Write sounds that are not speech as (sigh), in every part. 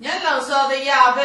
年老少的丫头。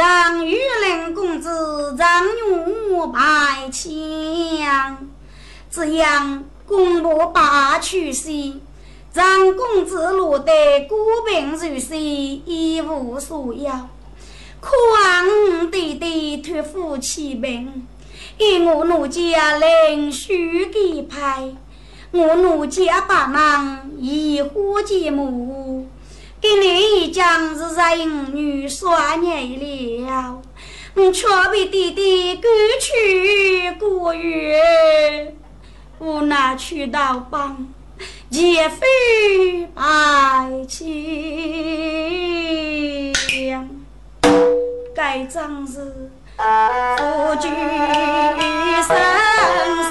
让玉林公子让女拜枪，这样公婆把去世。张公子落得孤贫如洗，一无所有。可望弟弟托付起兵，以我奴家另许给派。我奴家把忙移花接木，给你将是人女双年了。我却被弟弟赶去过月，无奈去到帮。劫非百姓，该仗是夫君生死。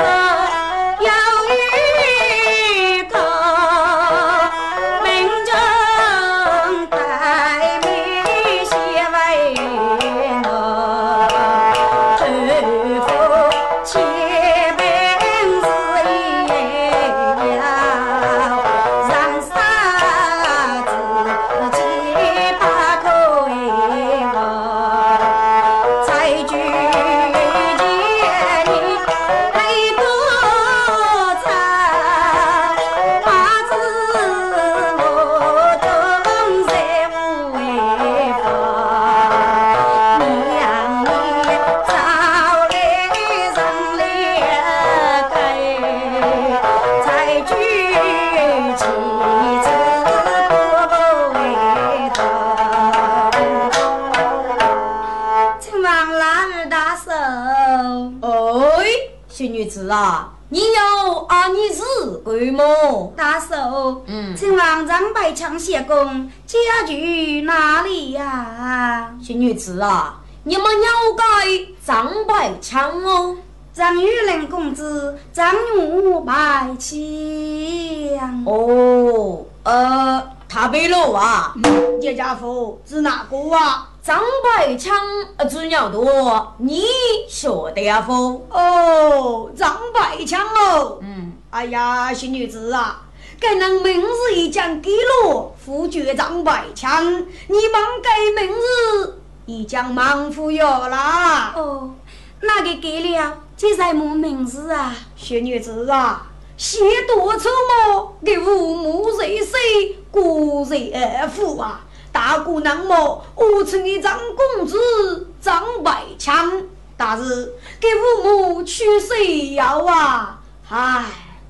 公家住哪里呀？小女子啊，你们了解张百强哦？张玉林公子，张玉百强。哦，呃，他背了啊。叶家福是哪个啊？张百强呃，知鸟多，你晓得呀否？哦，张百强哦。嗯，哎呀，新女子啊，该人名字一讲给了，夫爵张百强，你忙该名字已将忙服有啦。哦，哪个给了？这什么名字啊？小女子啊，写多出么？给父母谁谁过谁儿妇啊？大姑娘么？我称你张公子张百强，但是给父母娶谁要啊？唉，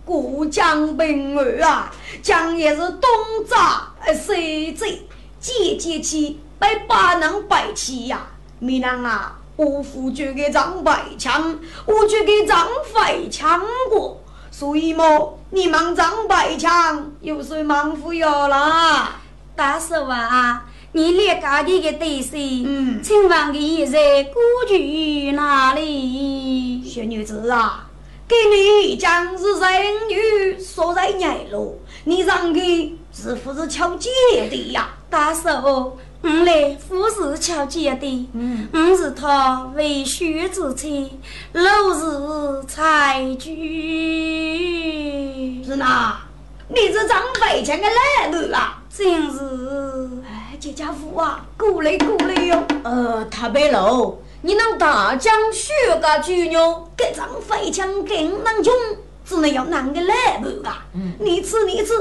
过江兵儿啊，将也是东闸西贼，姐姐气被八能摆起呀，米娘啊！我夫就给张百强，我就给张百强过，所以么，你忙张百强，有谁忙服药啦？大嫂啊，你列家的个对手，嗯请问你在故居哪里？小女子啊，给你讲是人女说在内路，你让给是不是敲姐的呀？大嫂，我来不是巧姐的，嗯，我是他为婿之妻，老是才居，是哪？你是张百强的奶女啊？真是。哎，这家伙啊，过来过来哟！呃，他背了，你能大将学个句呢？给张飞枪更难用，只能要男的来不啊？嗯你吃你吃，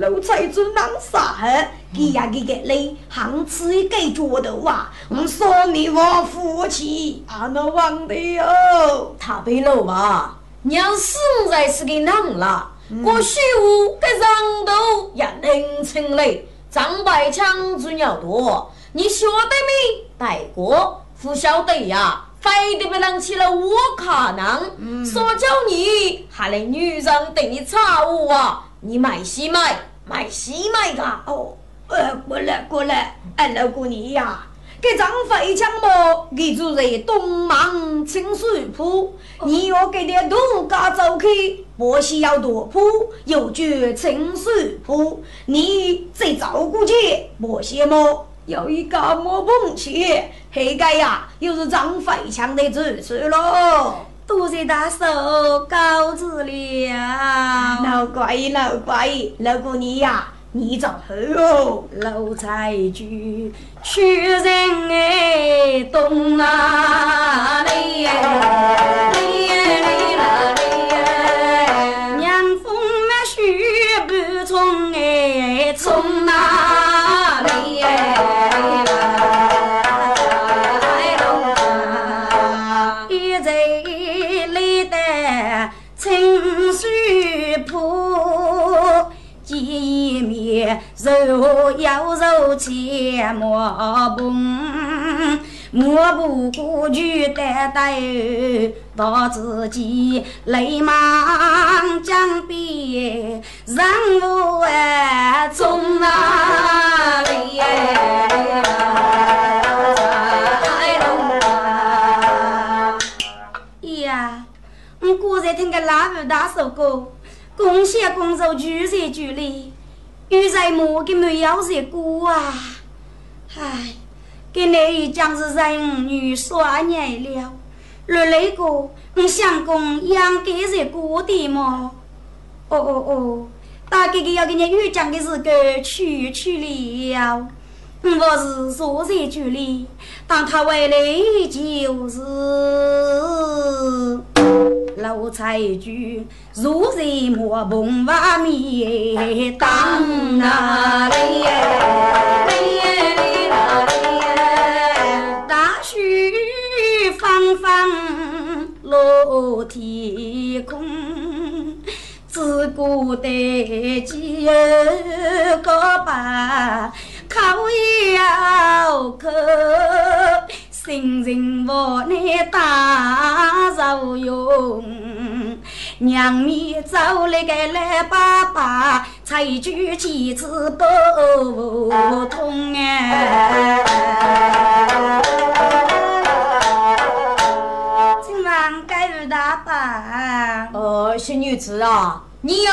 老财主难杀嘿，给呀给给嘞，行吃一给脚头啊！我说你我夫妻，啊那忘的哟。他被了吧？娘实在是个难了，我虚无给上头也能成嘞。张百强资料多，你晓得没？带过，不晓得呀？非得被人起了我可能，说叫你还来女人对你差我啊！你买西买，买西买个。哦，呃，过来过来，哎，老姑娘呀，给张飞强么？给住在东门清水铺，你要给点度假走去，不需要多铺，有句清水铺，你再照顾去，不些么？有一个么碰去，黑个呀，又是张飞强的指示喽。多谢大嫂告知了。老怪老怪，老姑娘呀，你走哦。老财主，屈人哎，东哪里哎？里里啦里哎？娘风嘛须不从哎，从哪里面揉要揉切莫碰，莫不顾举担担到自己泪满江边，让我哎从哪里哎？呀，我刚才听个拉布大首歌。恭喜公主聚财聚礼，有在么个没有在过啊？唉，给你讲是人女耍年了，而那个我相公养给在过的么？哦哦哦，大哥哥要给你预讲的是个去去了。我是坐在聚礼，当他回来就是。老财主如在莫碰瓦面，当哪里？大雪纷纷落天空，只顾得几个把口要口。新人我你大受用，娘咪走来个来爸爸，才举妻子不通哎。今晚该有大爸。呃，小女子啊，你有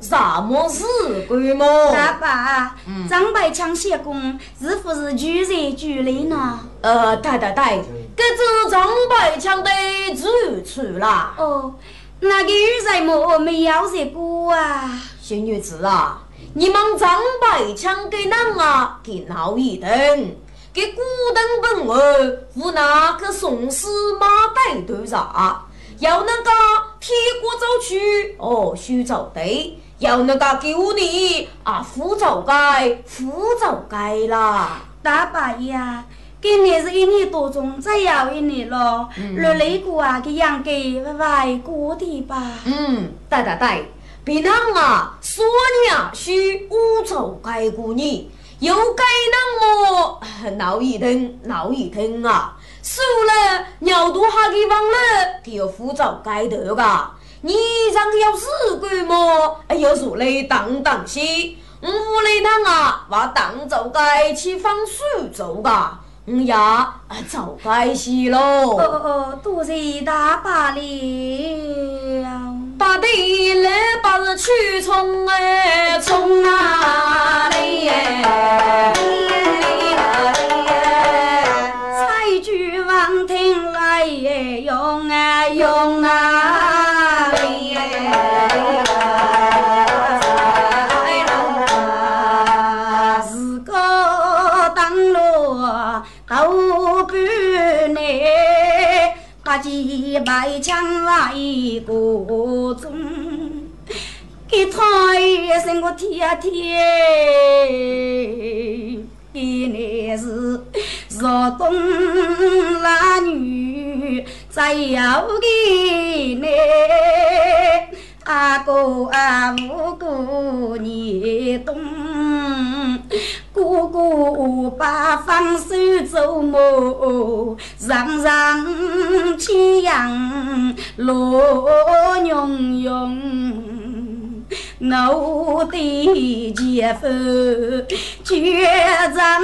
什么事干么？大爸，张百强谢公是不是举人举礼呢？呃，对对对，这是张百强的住处啦。哦。那个女人么没有这个啊？小女子啊，你们张百强给哪啊？给闹一顿，给古登本外无那个送死马带队啥？要那个铁锅走去哦，徐走对，要那个给我你啊，扶走该扶走该啦，大伯呀。今年是一年多钟，再要一年咯。六雷姑啊，给养给外国的吧。嗯，对对对，别人啊，说你啊，需五洲该过年，有该那么 (laughs) 闹一顿，闹一顿啊。输了，尿多哈给忘了，给要负责该得个。你让要死鬼么？哎，要说来当当些，五雷当啊，我当走该去放苏州个。嗯呀，早该死喽！哦哦，多谢大伯了。把地来把日去冲哎，冲哪里几百枪来过中，给他一声我天天，给那是若东男女再要给你，阿哥阿母过你东。哥哥把放手走么？让让千阳落融融，我的姐夫绝长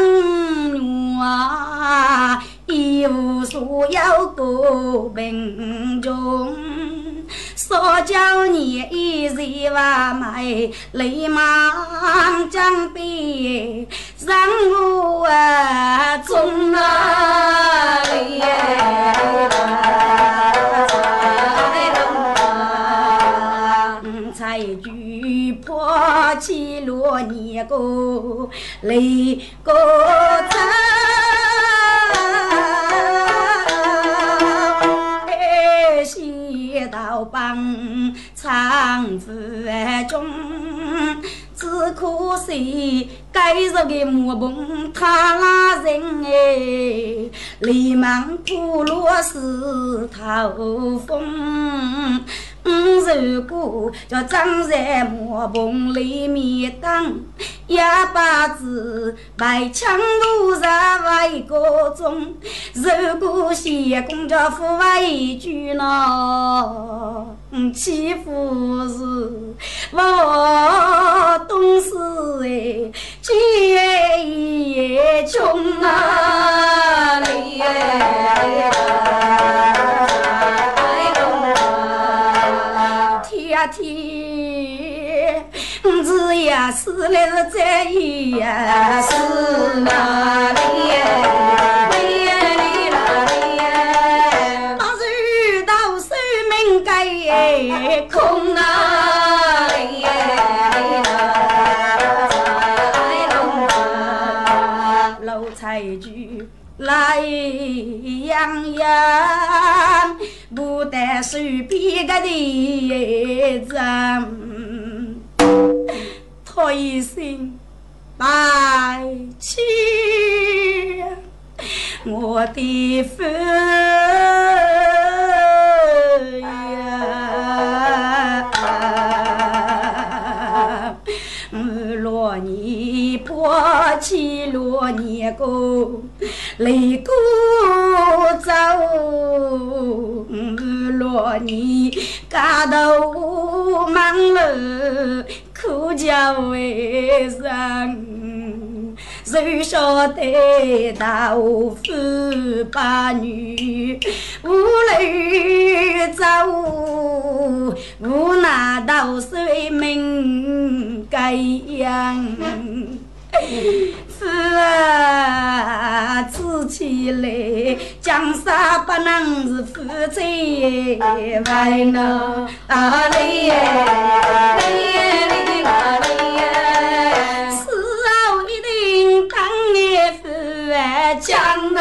啊，一无所有过贫穷。少叫你一日话买，立马将兵让我啊中啊里起落年过雷过道帮长府中，只可惜该日的木棚他拉人哎，连忙吐落石头风。如果叫长在木棚里面等，一把子白枪路上外个中。如果谢公叫父外一句呢，欺负是我懂事哎，姐也穷啊只要是来是在呀，是哪里呀？里啦里呀？当时遇到生命该空哪里呀？老财主来洋洋。不带手边个的人，我一心来去我的夫尼破起罗尼哥，雷哥走。若你感到苦叫为生，谁晓得大夫把女无泪走，无奈到水命该样。(laughs) 是啊，自起来，江山不能是负债外呢。啊累耶，嘞嘞啦嘞耶，死后一定当年富啊江啊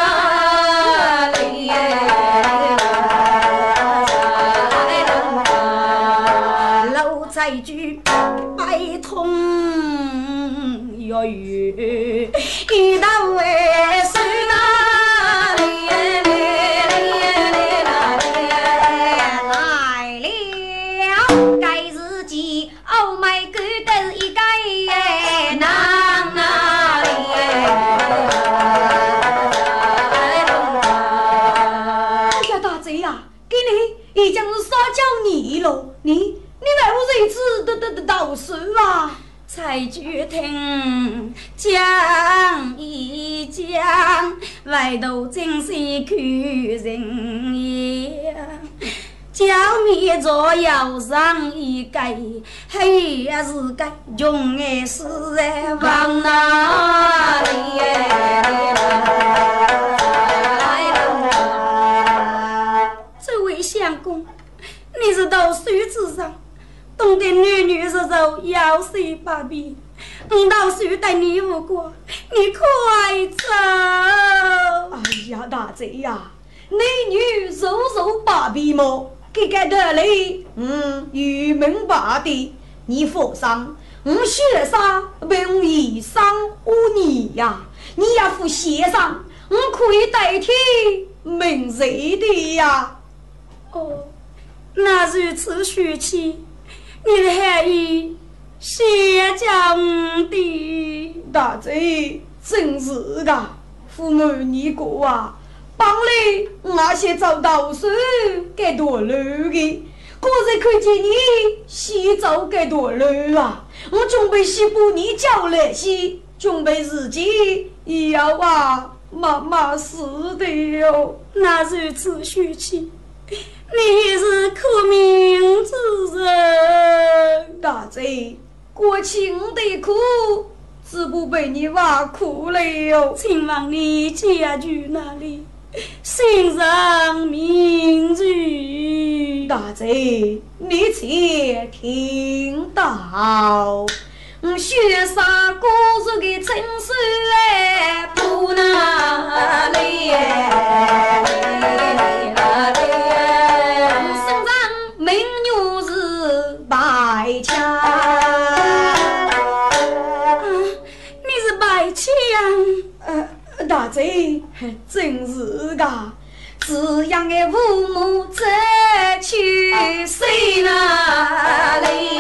外头真是看人眼。教面左右上一改，黑也是该穷爱是在往哪里？这位相公，你是到书之上？懂得女女柔柔，腰细把臂，我倒是待你无过，你快走！哎呀，大贼呀，女女柔柔把臂么？这个道理，嗯，愚明白的。你放心，我学生并无伤污你呀，你要付先生，我可以代替明日的呀。哦，那如此说起。你的含义，谢讲的大贼真是的，父母你过啊，帮你那些找到手该多累的，果然看见你洗澡该多累啊！我准备洗把你叫来洗，准备自己也要啊，妈妈死的哟，那如此说起。你是苦命之人，大贼，过情的苦，只不被你挖苦了哟。请问你家住哪里？姓上名字？大贼，你且听到。雪山古树的青树哎，不哪里呃，大贼，真是的。滋养的父母再去谁那里？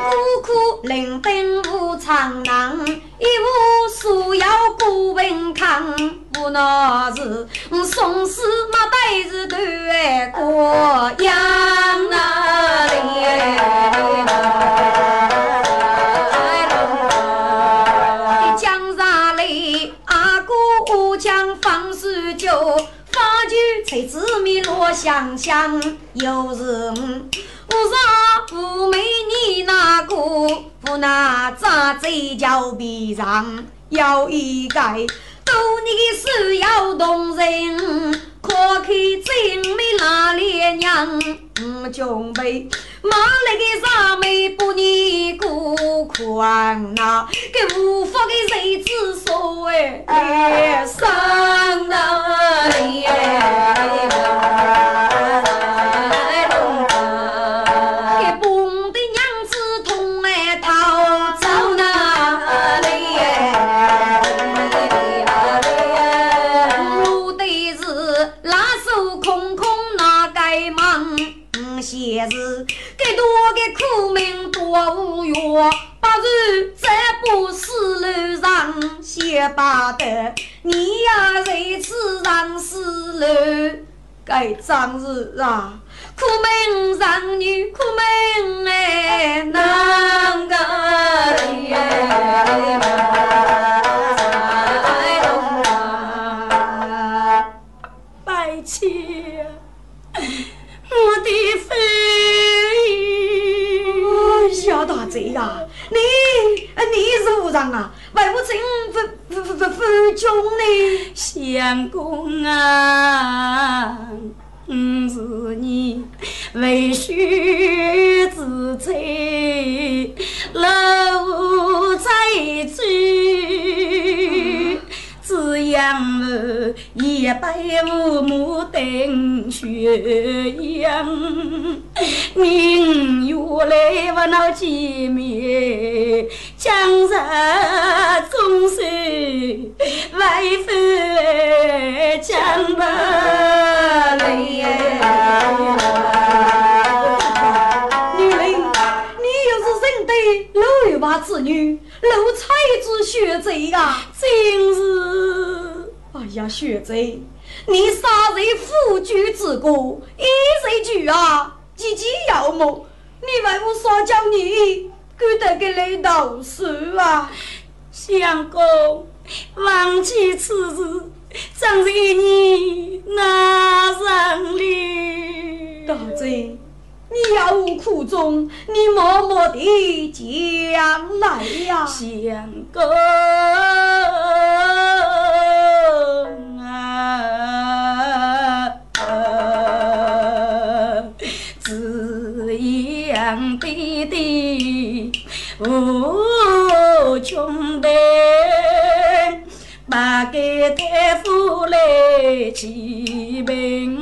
孤苦伶仃无常能，一无所要过文康。我那是送死马带子断过阳哪里？紫米落香香，又是我上富美你那个，不那咱嘴角鼻上要一盖，逗你的手要动人，可看真美那脸娘，我准备买来个啥美不你过宽呐，给无福的日子说哎，上哪里？无缘，不如再不死路上先把得，你呀在此上死路。该张日啊，苦命让女，苦命哎，难个白妾，我的妃，小大贼呀，你你是无常啊，为不成不不不不穷呢？相公啊！嗯，是你为须自在，老在追，只养儿一百五母等血养，明来不闹见面，江山终是为夫江不离。女人，你又是认得老一把子女，老才子学贼啊！今日，哎呀，学贼，你杀人？夫君之过，一谁举啊？几几要么？你为我所教你，给得给你读书啊？相公，忘记此事，正是你那上里。大姐，你要无苦衷，你默默地将来呀。相公啊，养弟弟无穷的，把给太夫来启禀。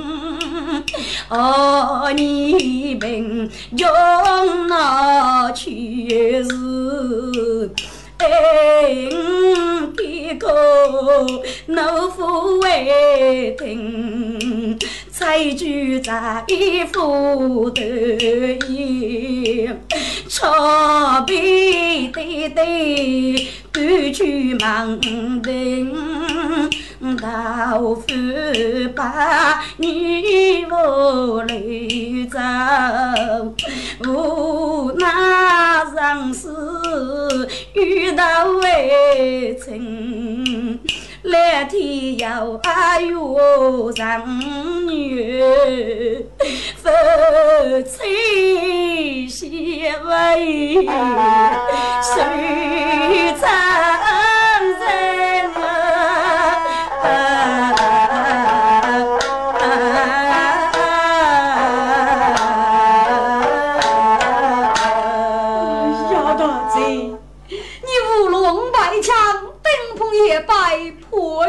哦，你凭用那去是哎，的个老夫为听，才聚在夫头意，朝边对对，赶去忙定。老夫把女我来走，无奈上世遇到为情，来天有爱我长女，夫妻相偎谁在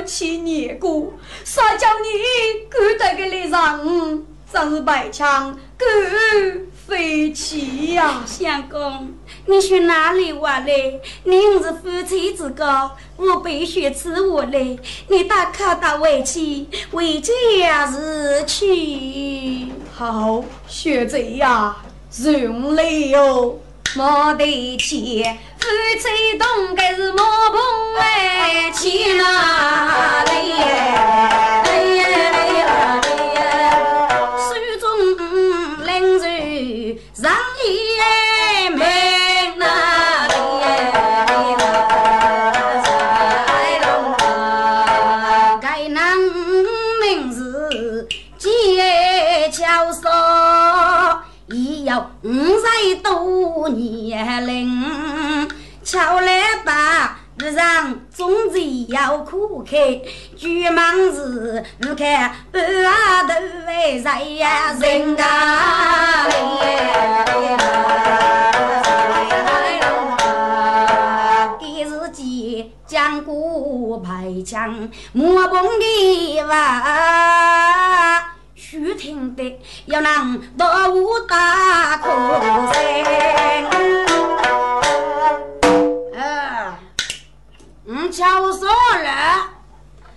破气孽过，啥叫你赶得个来让？真是摆枪赶飞起呀！相公，你去哪里玩嘞？你是夫妻之家，我必须伺候嘞。你打卡打回去，回家是去。好，学贼呀，容了哟，没得钱，夫妻懂该是莫碰哎，去哪里？年龄，巧来把。日上总是要苦开，举忙时如看半阿头为谁呀人家给自己讲过排枪，莫碰的话，听得要让大武大口声。啊！你瞧说了，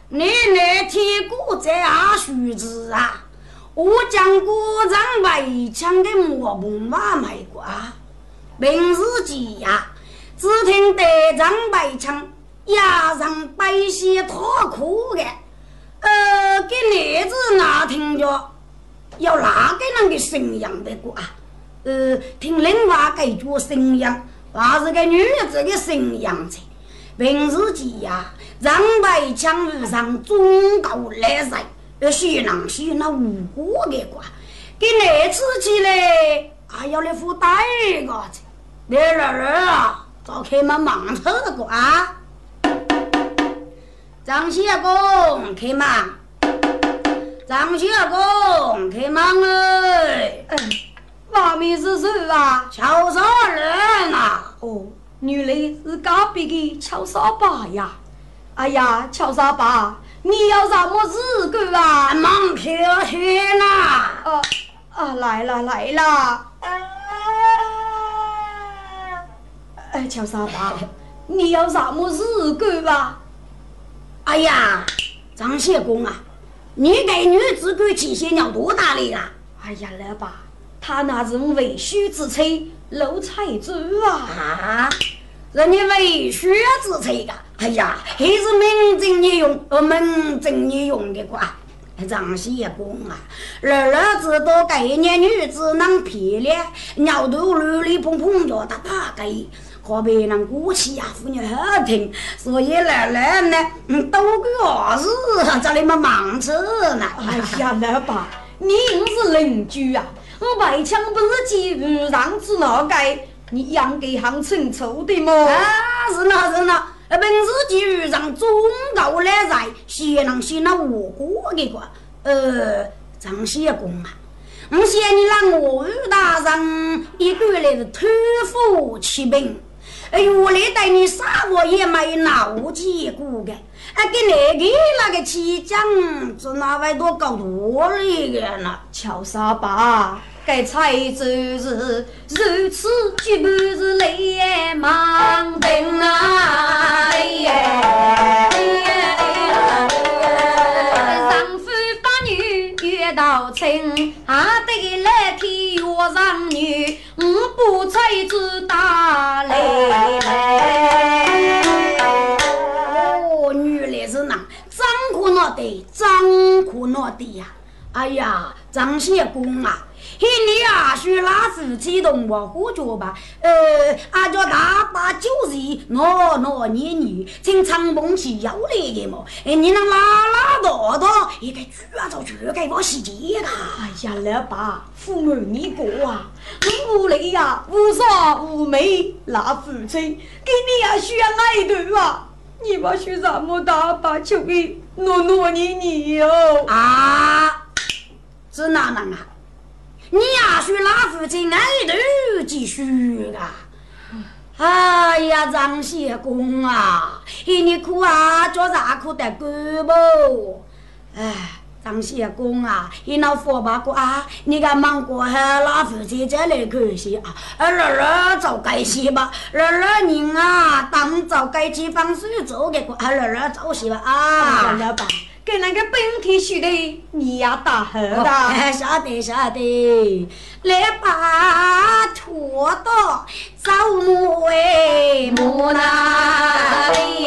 你那天古在阿须子啊，我将古张白枪给莫碰马买过啊。平时间呀，只听得张白枪压上白些脱裤的，呃，给女子那听着，要哪个人的信仰的过啊？呃，听另外一句信仰，那是个女子的信仰者。平时间呀，让白枪遇上忠告来人，呃，谁能谁那无辜的过？给女子起来，还要来付代价子。来来来啊，找开门忙车的过啊！张谢公开门，张谢公开门哎！外面是谁啊？乔少人呐！哦，原来是隔壁的乔少爸呀！哎呀，乔少爸，你要什么事干啊？忙飘天呐！啊啊，来了来了！哎，乔少爸，你要什么事干啊？哎呀，张谢公啊，你给女子给体现了多大力啊？哎呀，老爸，他那是为虚之妻，露财主啊！啊，人家为虚之妻啊！哎呀，还是名正言用，呃，名正言用的瓜。张谢公啊，儿儿知道该年女子能皮了，尿头绿里碰碰叫他大概。可别人过去呀，妇女好听，所以来来呢，嗯，都个儿子这里么忙着呢。哎呀，老爸，(laughs) 你是邻居啊，我白枪不是几日让子哪该，你养给行清楚的么？啊，是那是那，本是几日让忠告来在，谁能信那无辜的个？呃，张谢公啊，我想你那我与大人一个来是托付骑兵。哎呦，我来带你啥我也没闹结果的，哎，给那个那个气将是哪位多搞多了一个呢？乔沙巴，该才子是如此，绝不是泪满灯啊！哎呀，女约到亲，还得来替我让女。不才子打来来，哦，原来是那张苦那的，张苦那的呀！哎呀，张相公啊！嘿，你啊，说哪次激动我我觉吧？呃，俺叫大把酒人，我我年年经常梦起要来的么？哎，你能拉拉多多，一个主啊，就去给我洗洁啦！哎呀，老爸，父母你过啊，我屋里呀无傻无美，那父亲给你呀选爱对吧？你把学什么大把就给诺诺你你哟啊？是哪能啊？你呀，说哪父亲爱头继续啊？哎呀，张相公啊，你苦啊，叫啥苦得过不？哎，张相公啊，你那佛把过啊，你个忙过哈，哪父亲再来可惜啊？啊儿儿早该些吧，儿儿人啊，当早该去帮手做个个，儿儿早些吧啊。老板。给那个本体许的，你呀打和的，(laughs) 晓得晓得，来把拖到找母为母那里。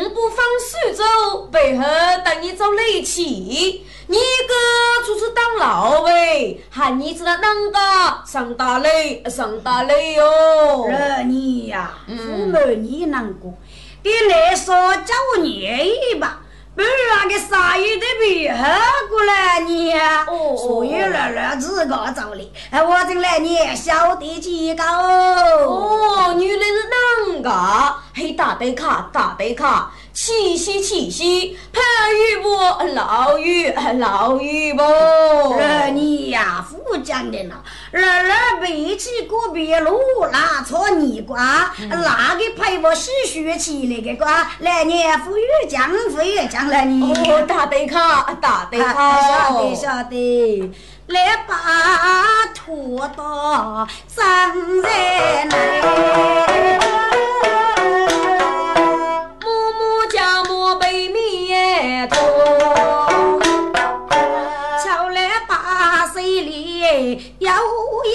我不放苏州背后等你走雷气。你个出去当老呗，喊你知道啷个上大雷上大雷哟？惹你呀，父母你难过，给来说叫我念一吧。不那个啥也得配合过来你，所以儿儿自个走的，我这来你晓得几个哦，原来是啷个？还打对卡，大杯卡，七夕七夕，盼雨不老雨老雨不。儿 (laughs) 你呀，富讲的了，儿儿背起过别路，拿错泥瓜，那个陪我洗雪起那个瓜，来年富裕降，富裕降了你。哦，打对卡，大杯 (laughs) 卡，晓得晓得。来把拖到上人来，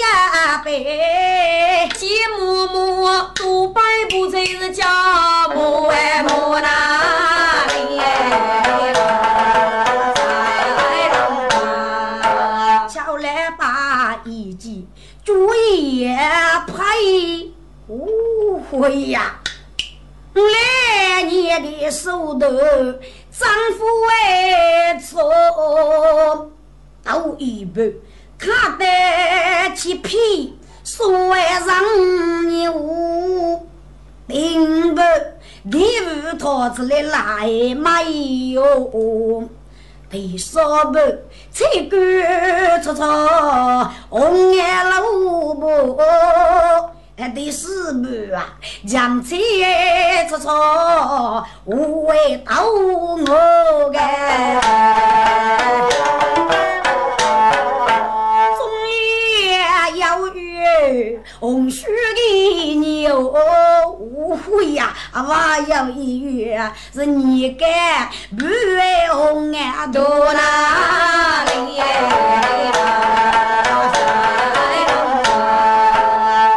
呀背，吉木木都摆不在是家木哎木那里。注意拍，哦呀！来年的手头，丈夫为错都一半，看得起皮，所谓让你无并不地无桃子的来没有。第三步，菜干炒炒，红眼萝卜。第四步啊，酱菜炒炒，五味豆我个。红须的牛。会呀，娃要一月是你给，不为红眼多哪里？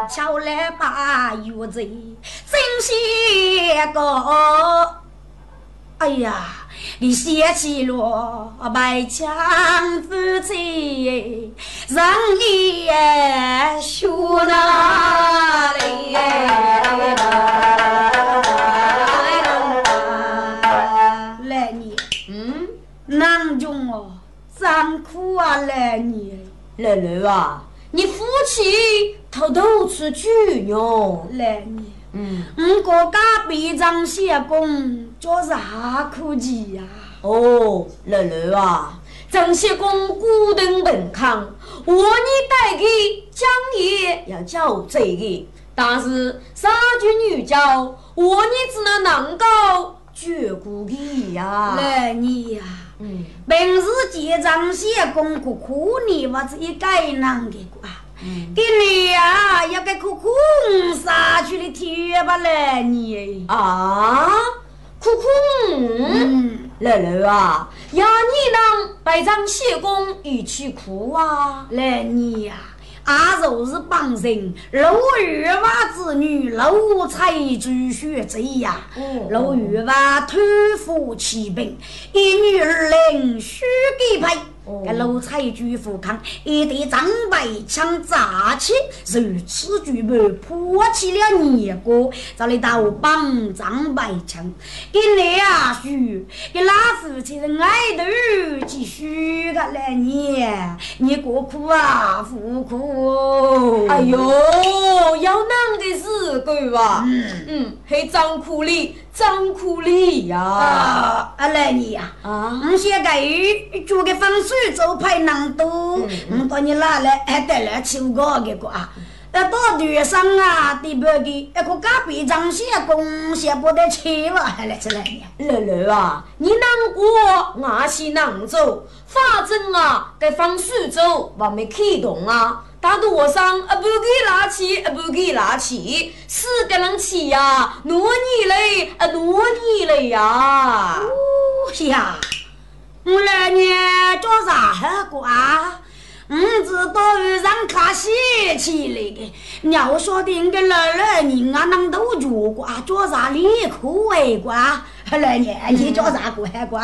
瞧来把月子真些个，哎呀，你掀起落白墙之妻，让你羞哪里？来你，嗯，南中哦，真苦啊，来你，来来啊，你夫妻偷偷出去哟，来你。嗯，我国家边长写工叫啥科技呀？哦，乐乐啊！张写工古登本康，我你带给江爷要交这个，但是杀君女教，我你只能能够绝孤的呀，来你呀！嗯，平时结账写功课，苦你我子一该难的过。嗯，给你呀，要给苦苦杀去的铁把来你啊，苦苦，嗯，来来啊，要你能白张写功一起哭啊，来你呀。阿就是帮人，老月娃子女，老财主学贼呀。老月娃托付启禀，一女二零须给配。个奴才举富康，一对张白枪扎起，如此巨满，破起了年过，找你到帮张白枪，给你啊许，给老夫妻人爱头继续个来年，你过苦啊，苦苦。哎呦，要难的是个哇，嗯嗯，还张苦力。张苦力呀！啊，来你呀！啊，我先给鱼煮个风水粥排能多，我把你拿来还得来秋高个个啊！那到地上啊，对不的一个隔壁张先公先不得吃了，还来吃来呢。乐乐啊，你难过，我是难走，反正啊，该放苏州还没启动啊。大多上啊，不给拿起，啊不给拿起，四个人起呀，挪你嘞，啊挪你嘞呀！哦呀，我来年做啥好过啊？我知道让卡写起来的，要晓得你个老老人啊，能都做过，做啥里苦哎过？来年你叫啥过海过？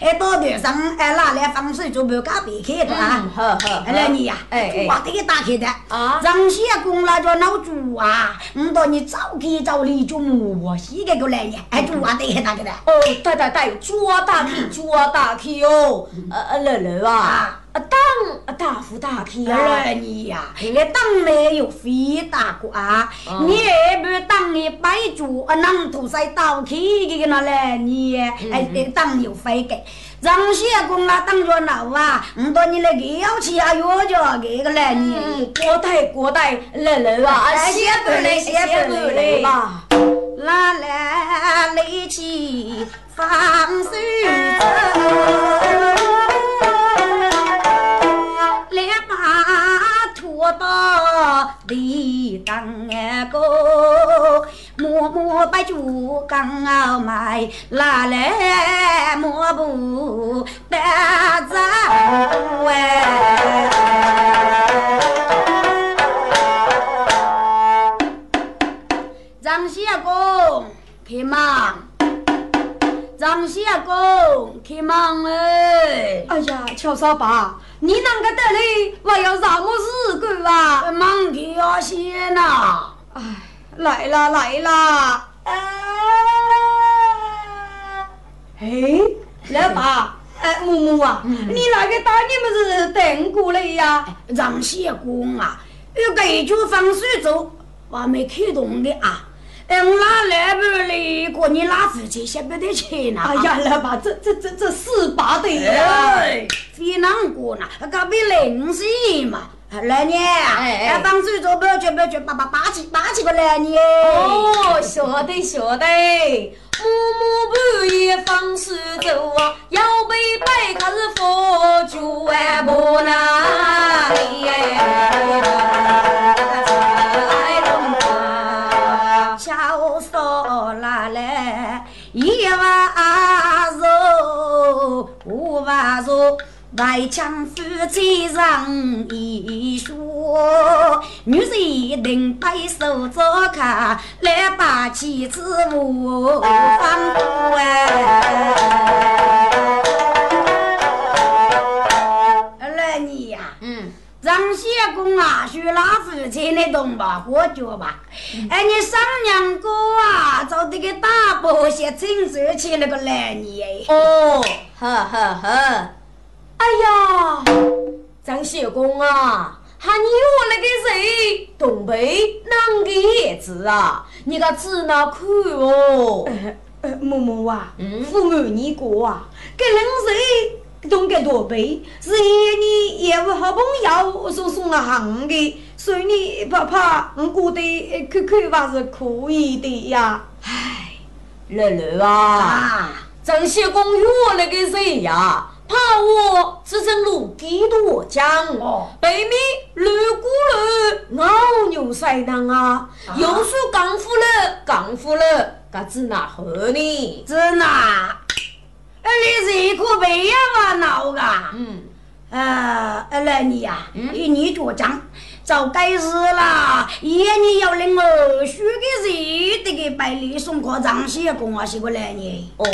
哎，到头上哎拿来放水就不搞别开的啊！好好，来年呀，哎把这个打开的啊，让些工那叫老猪啊！唔到你早去早离就磨西个个来年，哎，猪啊得那个的。哦，对对对，抓大去，抓大去哦！呃呃，乐乐啊。啊，当啊大富大气啊！你呀，那个当没有飞大过啊！你也不当让你摆住，能土塞倒起的那来你，哎，当有费给。张谢公啊，当着闹啊，唔多你来给要吃啊，药着这个来你。过代过代，来来啊，谢不来谢不来吧。拉来来起放手走。到地当个，默默把酒刚熬埋，拿来抹布打着哎。张谢公，去忙！张谢公，去忙哎！哎呀，乔少爸。你啷个得嘞？我要什么事干啊？忙去要先呐！哎，来啦来啦！哎，老爸，哎，木木啊，你那个打你不是等过来呀？张谢公啊，有个一就放水走，我还没开动的啊。哎，我拿来不来？过年拿回去先不得钱呐！哎呀，老爸，这这这这四八的呀！非难过呢，隔壁邻居嘛，来年，哎，放水做不要去不要去，把把把起把起个来年。哦，晓得晓得，默默半夜放水走啊，要被白可是佛外强夫妻上一说，女人一定摆手做客，来把妻子我放过哎。来你呀，嗯，张谢公啊，许老夫妻你懂吧？喝酒吧，哎，你商量过啊，找这个大伯先请手去那个来你哎。哦，呵呵呵。哎呀，张谢公啊，喊你我那个谁，东北哪个叶子啊？你个指哪看哦？呃，某某啊，父母你过啊，给人谁东北多北，是因你业务好朋友所送了行的，所以你怕怕，我觉得看看还是可以的呀。唉，乐乐啊，张谢公约那个谁呀？怕我路几多江，背面绿骨绿，牦牛赛囊啊，又说刚夫了，刚夫了，噶子哪喝呢？子哪？哎，你是一个背呀嘛闹个？嗯，呃，来你呀，你你着讲，早该是了，爷你要领我许个谁得给百里送过张谢公啊，是个来你哦。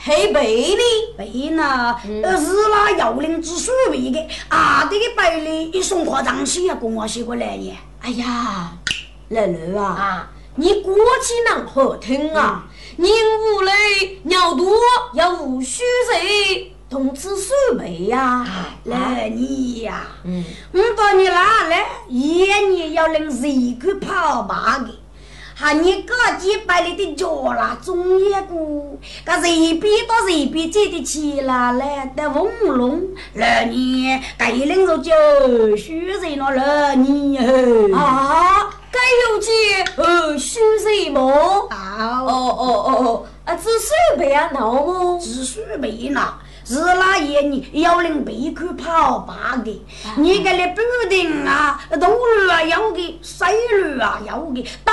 黑白的，白呢？呃，是那幺零之水位的，啊，这个白的，一送夸张些，跟我写过来呢。哎呀，乐乐啊，啊，你过去能好听啊？人屋里尿多要无须谁通知水妹呀？来你呀，嗯，我到你哪来？一年要领十个跑马的？喊你个几百里的脚啦，中一个，个随便到随便接的起啦来的翁龙，二年该领着就虚人了二年啊，该有接呃虚人么？啊哦哦哦哦，啊只水备啊闹么？只水备呐。是那爷你要领背去跑八个，你给那不定啊，东路啊要给，西路啊要给，到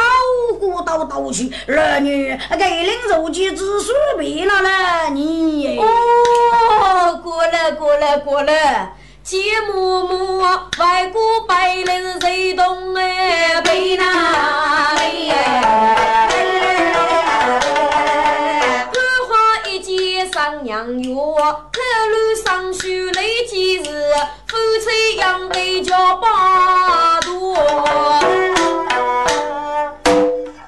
过到到去，儿女给领肉鸡子水备了嘞，你哦，过来过来过来，姐嬷嬷，外国白人谁懂哎，背哪里？养育，考虑上学那几日，夫妻养的叫八多。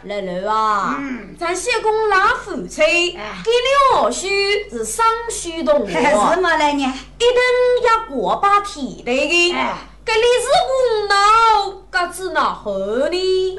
乐乐啊，咱谢公拉夫妻，给你二叔是上学同学，(laughs) 是么来呢？一定要过把体的，给你是无脑，噶子哪好呢？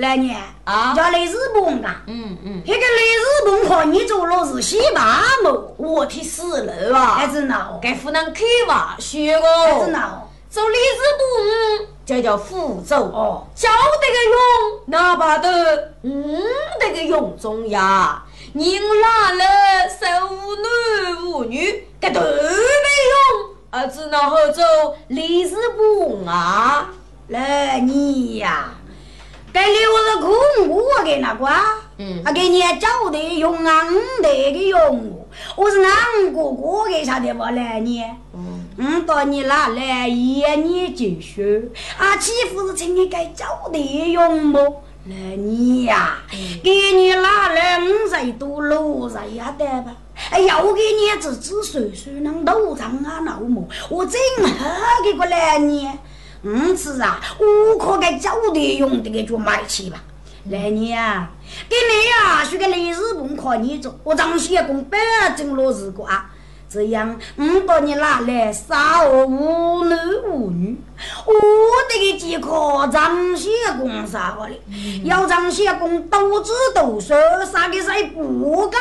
呃。来年啊叫雷日本啊，嗯嗯，那个雷日本看你做了是西巴么？我听死了啊！还是闹，该湖南开吧，学还是个闹，走李子部，这叫福州哦，教得个用，哪怕得嗯得个用中呀。人拉了手无男无女，这都没用，儿子那好走李子部啊？来你呀，该留着空我给那个啊，嗯啊给你找的用啊，唔得给用，我是俺哥哥给啥的不来你。嗯。嗯，到你那来一年就学，啊，岂不是请你该找的用不？来你呀，给你拿来五十多六十也得吧？哎呀，我给你子子岁岁能多长啊老么？我真好给个来你，嗯是啊，我可该早点用的给就买去吧。来年啊，给你啊，许个历史本看你做，我张先公百正落日瓜。这样，我把你拿来杀我无男无女，我这个饥渴张先公杀我的，要张先公斗智斗术，杀给谁不该？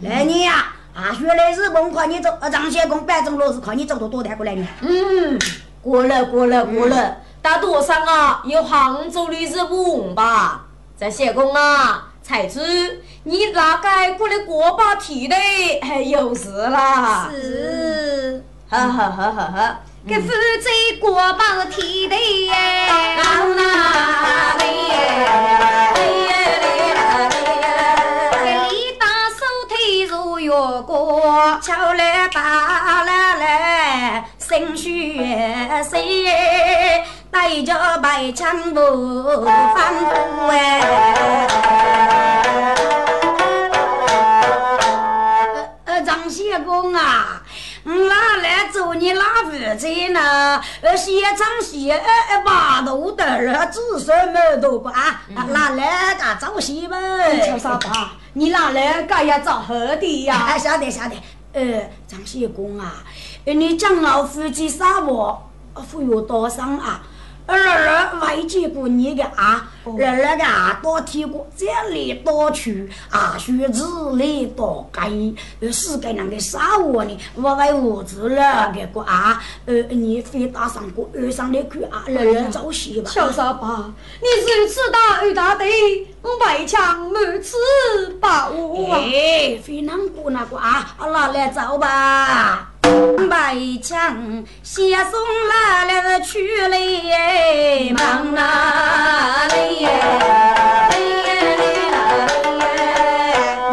来你呀，啊，学来日本看你走，啊，张先公百种落日看你走多多带过来你。嗯，过了过了过了，大多上啊有杭州的日本吧？在谢公啊，才知你大概过来过把题的，还有事啦。是，呵呵呵呵呵，给夫子过把提的耶，当那里给你打手推如月过，敲来打来来，心血谁带着白枪不反复哎。呃，张先公啊，我来做你哪负责呢？呃，县长县呃八头的子什么都管，哪来个找戏们？乔啥爸，你哪来干呀找何的呀？哎，晓得晓得。呃，张谢公啊，呃你将老夫妻杀我，富有多伤啊？儿儿外接过你的啊，儿儿个啊多提过这里多去啊，学子里多改，呃是该那个杀我呢？我为我子了个个啊，呃你非打上过二上的去啊，儿儿找戏吧。小沙巴，你如此大雨大的，我白枪满此把握啊！哎，非难过那个啊，阿拉来找吧。白枪先送来了去嘞，忙哪里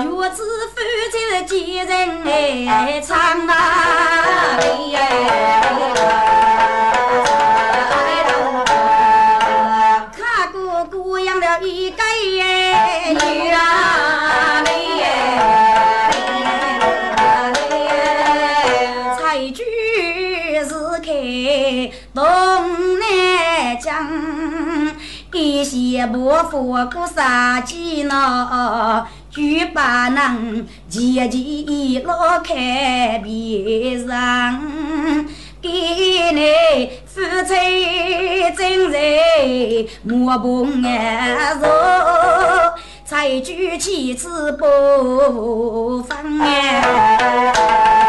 月子夫妻几人哎，唱哪一些伯父可杀鸡呢，举把能节节落开边上。给你夫妻真在莫碰眼肉，采菊妻子不分哎。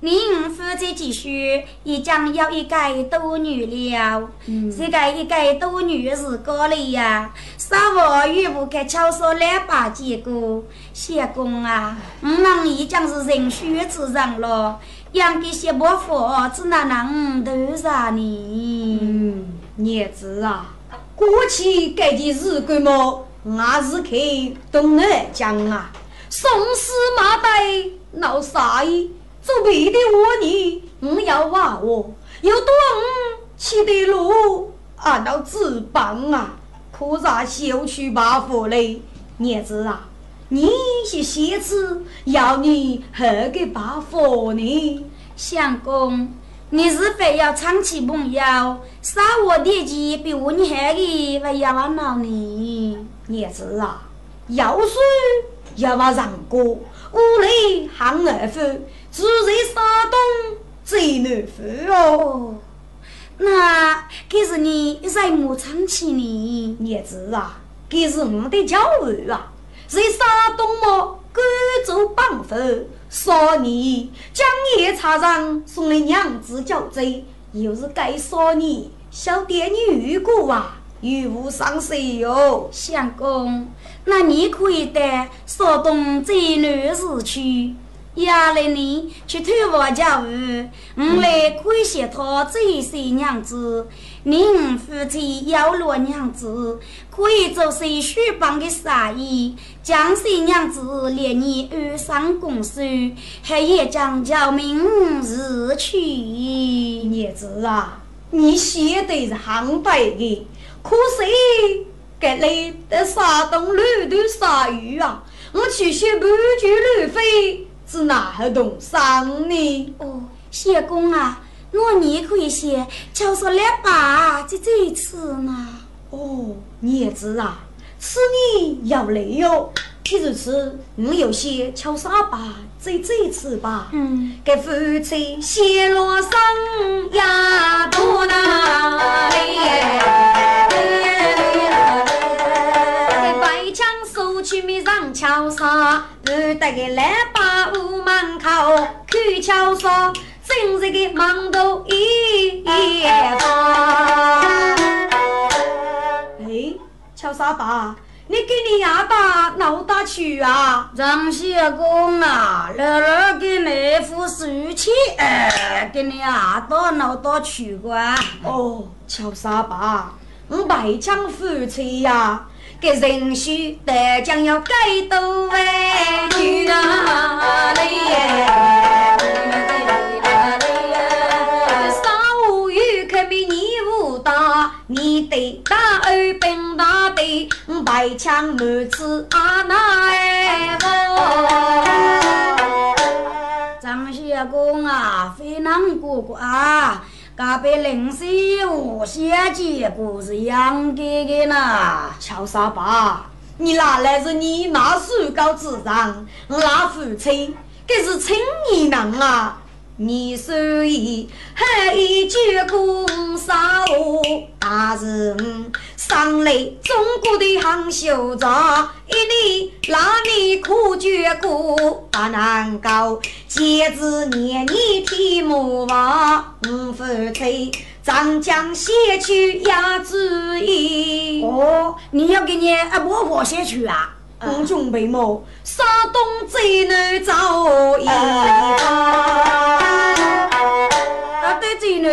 公，您夫妻继续，已经要一改多女了。这个一改多女是高了呀，啥话语不开巧说来把结果。相公啊，我们已将是人血之人了，养给些伯父只能能头上呢？嗯，儿子啊，过去这的日干么，我是去东南江啊，送死马代闹啥意？做别的我呢，我要娃我，有多五起的路，俺都自帮啊，可咋小去把佛嘞？儿子啊，你是鞋子，要你何个把佛呢？相公，你是非要长期朋友，杀我的鸡比我你还个还要我闹呢？儿子啊，要水要把让过，屋里喊二夫，住在山东最难服哦。可是你在牧场起呢？叶子啊，这是我的教育啊！在山东么，贵州帮夫，少年将夜茶上送了娘子交贼，又是该少年小爹女过啊，与无伤谁哟？相公，那你可以带山东最南市去。亚来你去偷我家务，我来关心他这些娘子。您夫妻要落娘子，可以做些书帮的生意，将些娘子连你安上公守，还也将叫明日去。叶子啊，你写的是行白的，可惜这里的山东路的鲨鱼啊，我去学不句路飞。是哪还动伤呢？哦，谢公啊，我你可以写，就说两把这这一次呢。哦，你也知啊，此你要累哟。譬如此，我有些敲沙吧，这这一次吧。嗯，给夫妻谢罗生呀，多哪里？去米上桥上，遇得个来把屋门口看桥上，真是个忙头一方。哎，乔三爸，你给你阿爸闹大去啊？张相公啊，姥姥给那副书签，给你阿爸闹大去过。哦，乔三爸，我白抢夫妻呀。给人须得将要改多哎，女啊嘞耶，三五有可比你武大，你得大二本大的，白枪满刺阿那哎张相公啊，非难过过啊。那被林师傅写结果是杨哥哥呢？乔沙爸，你哪来是你那书稿纸上，那夫妻，这是青年人啊！你所以还一句公少，大人上来中国的行修长，一年那年可绝过，不能够节子年年添麻烦。五夫妻长江先去压主意。哦，你要给你阿婆婆先去啊？我准备么？山东最难找一方。这呢，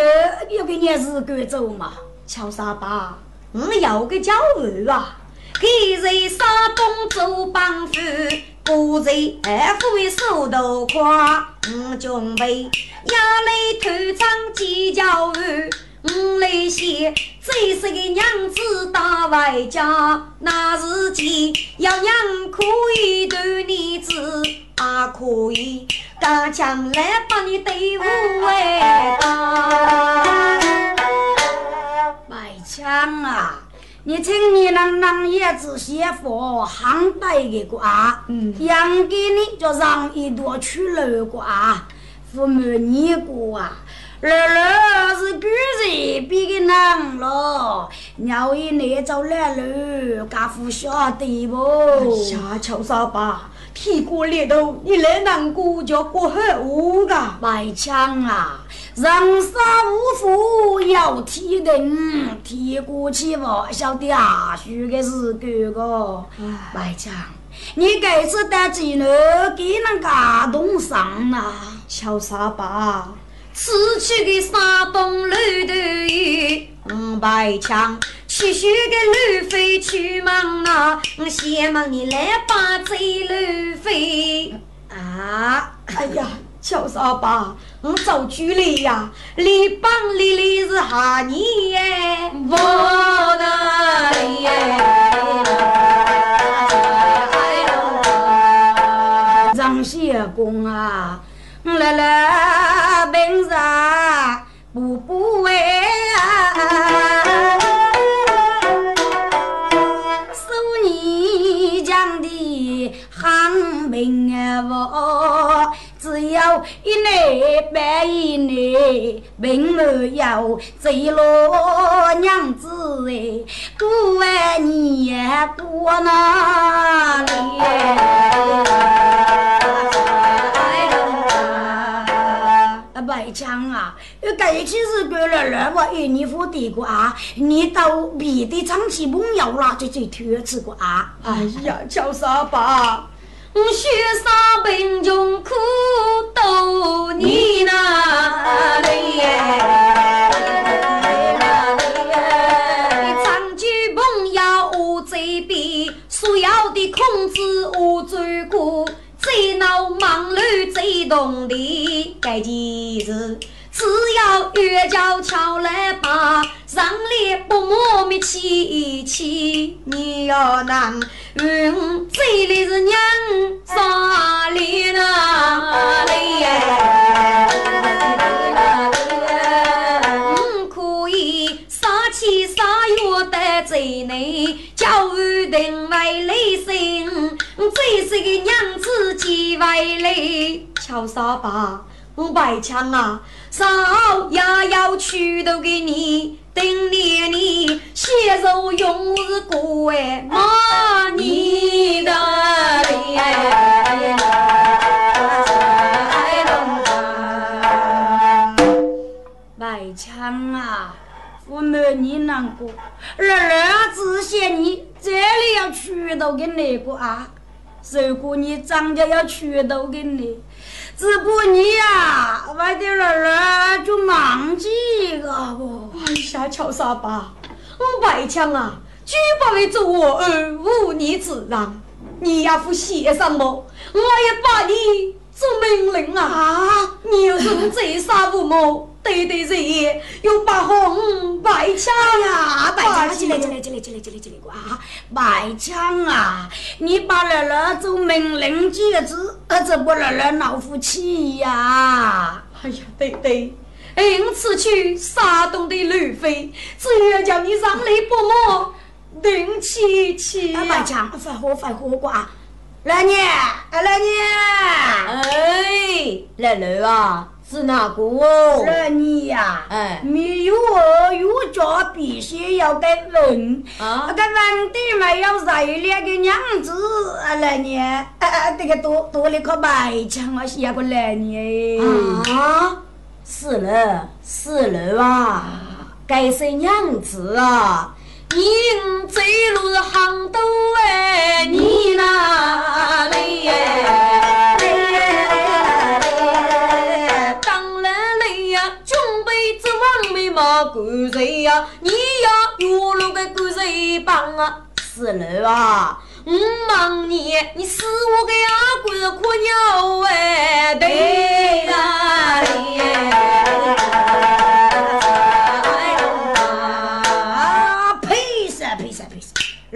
要给你日干走嘛？乔沙爸，我要个教育啊！给在山东做帮夫，不在二夫为手头宽。我准备压来头场接教育，我来写这是个娘子打外家，那日间要娘可以断你子，也可以。大将来把你队伍围打，白枪啊！你请你能能叶子写佛行带的瓜，嗯，养给你就让一朵去了瓜，父母你过啊，姥姥是古人比个难咯，鸟一来找姥姥，家父晓得不？下桥沙巴。天过烈头，你来难过就过好我个白枪啊！人生无福要天定，天过去我晓得啊，许个是哥哥。白枪，你这次带几女给人家动上了？小沙巴，此去的山东路头有白枪。去学个路飞去忙啊！我先忙你来把这路飞啊！哎呀，叫啥吧？我找距离呀，离帮里里是哈你耶，我的耶！张相公啊，我来来平上不不为啊！明我只有一男半一女，并没有醉了娘子哎，过完年过哪里？白枪啊！要盖起是过了那么一年副地瓜，你到别的长期朋友了，就就推吃瓜。哎呀，叫啥吧？雪山贫穷苦多年呐，长动的，该件事只要月交桥来把，让你不莫名其气，你要能嗯，这里是娘哪里哪里得罪你，教育定为理性。这是个娘子几回来？乔沙巴，我白枪啊，少爷要娶到给你，等年你血肉永日过哎，骂你的脸。白枪啊，我没你难过，儿儿只嫌你这里要娶到给那个啊。如果你张家要娶到给你，只不过你呀，外地儿儿就忘记一个不？哎呀，乔沙巴，我白强啊，绝不会做我儿忤逆之人。你要负协商么？我也把你做命令啊！啊，你要是这杀父母。对对对，有把红白枪呀，白枪进来进来进来进来进来进来啊！白枪啊，你把那那做命令几个字，呃，这不那那老夫妻呀！哎呀，对对，因此去山东的路费，只愿叫你让雷不磨，定七七呀！白枪，快火快喝瓜！来年，来年，哎，来来啊！是哪个哦？老你呀，哎，没有儿有家必须要给问啊，给问的没有热烈的娘子啊，来年，这个多多了颗白墙啊，下个来年啊，是了是了啊，该是娘子啊，你走路行多哎，你哪里哎？嘛干脆呀，你呀有路个干脆帮啊，是了啊！我忙你，你是我个阿哥苦鸟哎，对呀啊！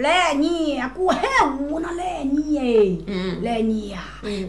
来年过海我那来年来年呀，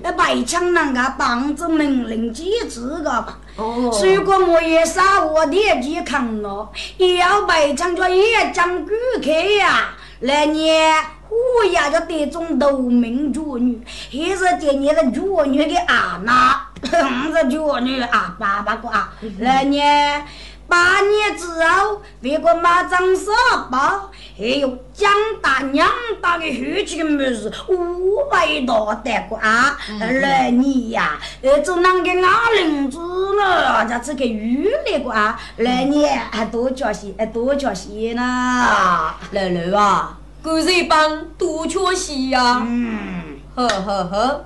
那白墙那个帮着命令机制个。吧。如果我也杀我的健康了，也要白唱着一张古客呀。来年我也就得种夺命绝女，还是今年的绝女的阿娜，(laughs) 是绝女阿，爸爸个啊。来年八年之后，别个马张沙包。还有江大娘大的血气么子，五百多袋瓜，来你呀，呃，做啷个阿玲子了？这这个鱼来瓜，来你还多交些，还多交些呢？来来啊，狗日帮多交些呀！嗯，呵呵呵，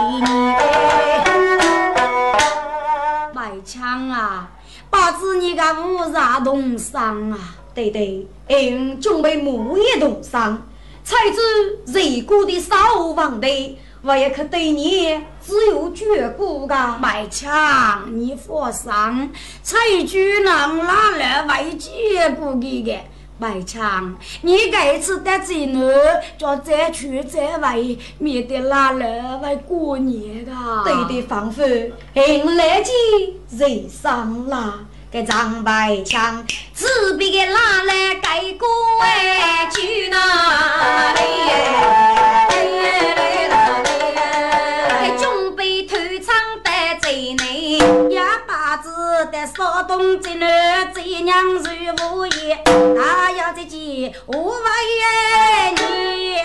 枪啊，把子你个五杀动伤啊！对对，嗯，准备木叶冻伤，才知热锅的烧房的，我也可对你只有绝骨噶。白枪，你放心，才居能拿来为结果的。白强，你这次得罪我，就再去再回，免得拉人会过年的。对的，仿佛迎来季人上啦，给张白强自比给拉来改过哎，去哪里？说东这南，这娘如我言，大要再见我不怨你里。